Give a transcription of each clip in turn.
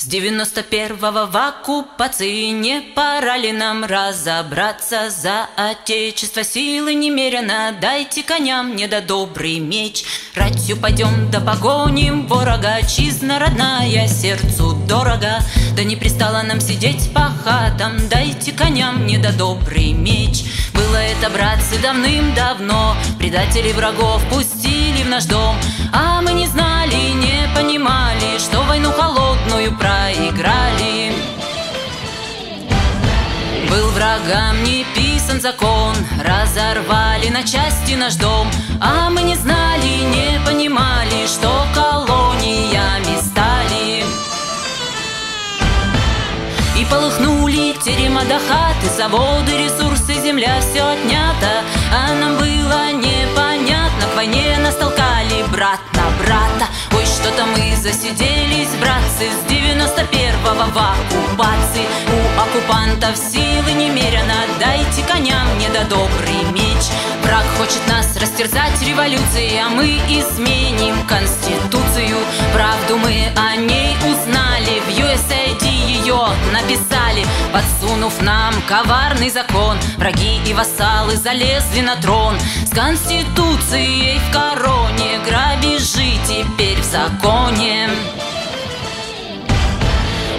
С девяносто первого в оккупации Не пора ли нам разобраться? За отечество силы немерено Дайте коням не да добрый меч. Ратью пойдем да погоним ворога Чизна родная сердцу дорого. Да не пристало нам сидеть по хатам Дайте коням не да добрый меч. Было это, братцы, давным-давно Предатели врагов пустили в наш дом. А мы не знали, не понимали Что войну холодную проиграли. Был врагам не писан закон Разорвали на части наш дом. А мы не знали, не понимали Что колониями стали. И полыхнули терема до хаты Заводы, ресурсы, земля, все отнято. А нам было непонятно К войне нас толкали брат на брата что-то мы засиделись, братцы С девяносто первого в оккупации. У оккупантов силы немерено Дайте коням мне да добрый меч. Враг хочет нас растерзать революцией А мы изменим конституцию. Правду мы написали Подсунув нам коварный закон. Враги и вассалы залезли на трон. С конституцией в короне Грабежи теперь в законе.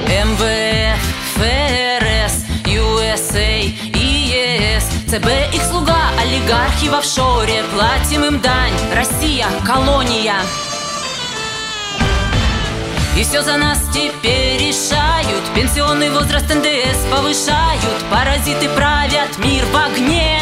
МВФ, ФРС, USA и ЕС ЦБ их слуга, олигархи в офшоре. Платим им дань, Россия, колония. И все за нас теперь возраст НДС повышают Паразиты правят мир в огне.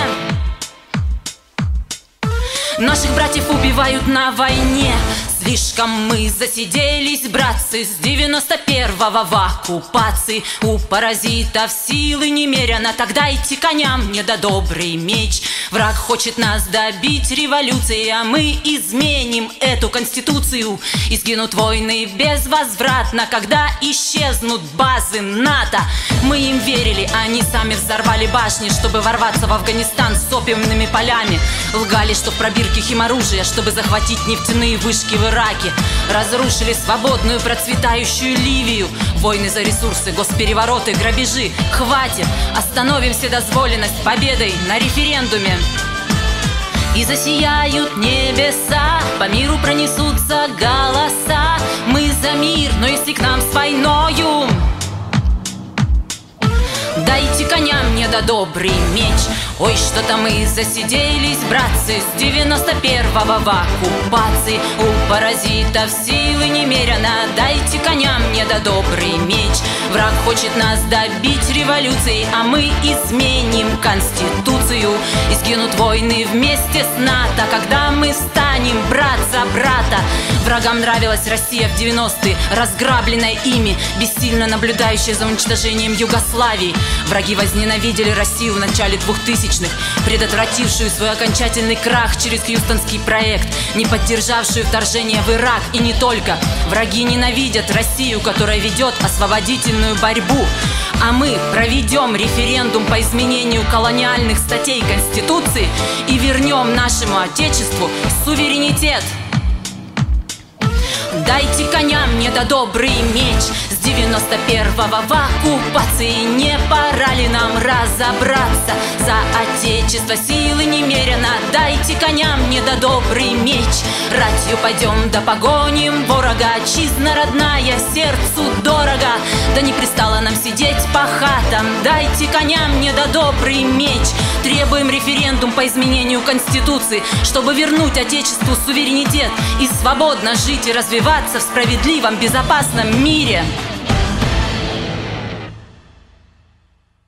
Наших братьев убивают на войне Слишком мы засиделись, братцы, с 91-го в оккупации. У паразитов силы немерено, тогда идти коням не да добрый меч. Враг хочет нас добить революцией, а мы изменим эту конституцию. И сгинут войны безвозвратно, когда исчезнут базы НАТО. Мы им верили, они сами взорвали башни, чтобы ворваться в Афганистан с опиумными полями. Лгали, что в пробирке химоружия, чтобы захватить нефтяные вышки в Ираке Разрушили свободную процветающую Ливию. Войны за ресурсы, госперевороты, грабежи. Хватит! Остановим вседозволенность победой на референдуме. И засияют небеса, по миру пронесутся голоса. Мы за мир, но если к нам с войною коням мне да добрый меч. Ой, что-то мы засиделись, братцы С 91-го в оккупации. У паразитов силы немерено Дайте коням мне да добрый меч. Враг хочет нас добить революцией А мы изменим конституцию. И сгинут войны вместе с НАТО Когда мы станем брат за брата. Врагам нравилась Россия в 90-е Разграбленная ими Бессильно наблюдающая за уничтожением Югославии. Враги возненавидели Россию в начале 2000-х, предотвратившую свой окончательный крах через Хьюстонский проект, не поддержавшую вторжение в Ирак и не только. Враги ненавидят Россию, которая ведет освободительную борьбу. А мы проведем референдум по изменению колониальных статей Конституции и вернем нашему Отечеству суверенитет. Дайте коням мне да добрый меч 91-го в оккупации Не пора ли нам разобраться? За отечество силы немерено Дайте коням мне да добрый меч. Ратью пойдем да погоним ворога Чизна родная сердцу дорого. Да не пристало нам сидеть по хатам Дайте коням мне да добрый меч. Требуем референдум по изменению Конституции Чтобы вернуть Отечеству суверенитет И свободно жить и развиваться в справедливом, безопасном мире.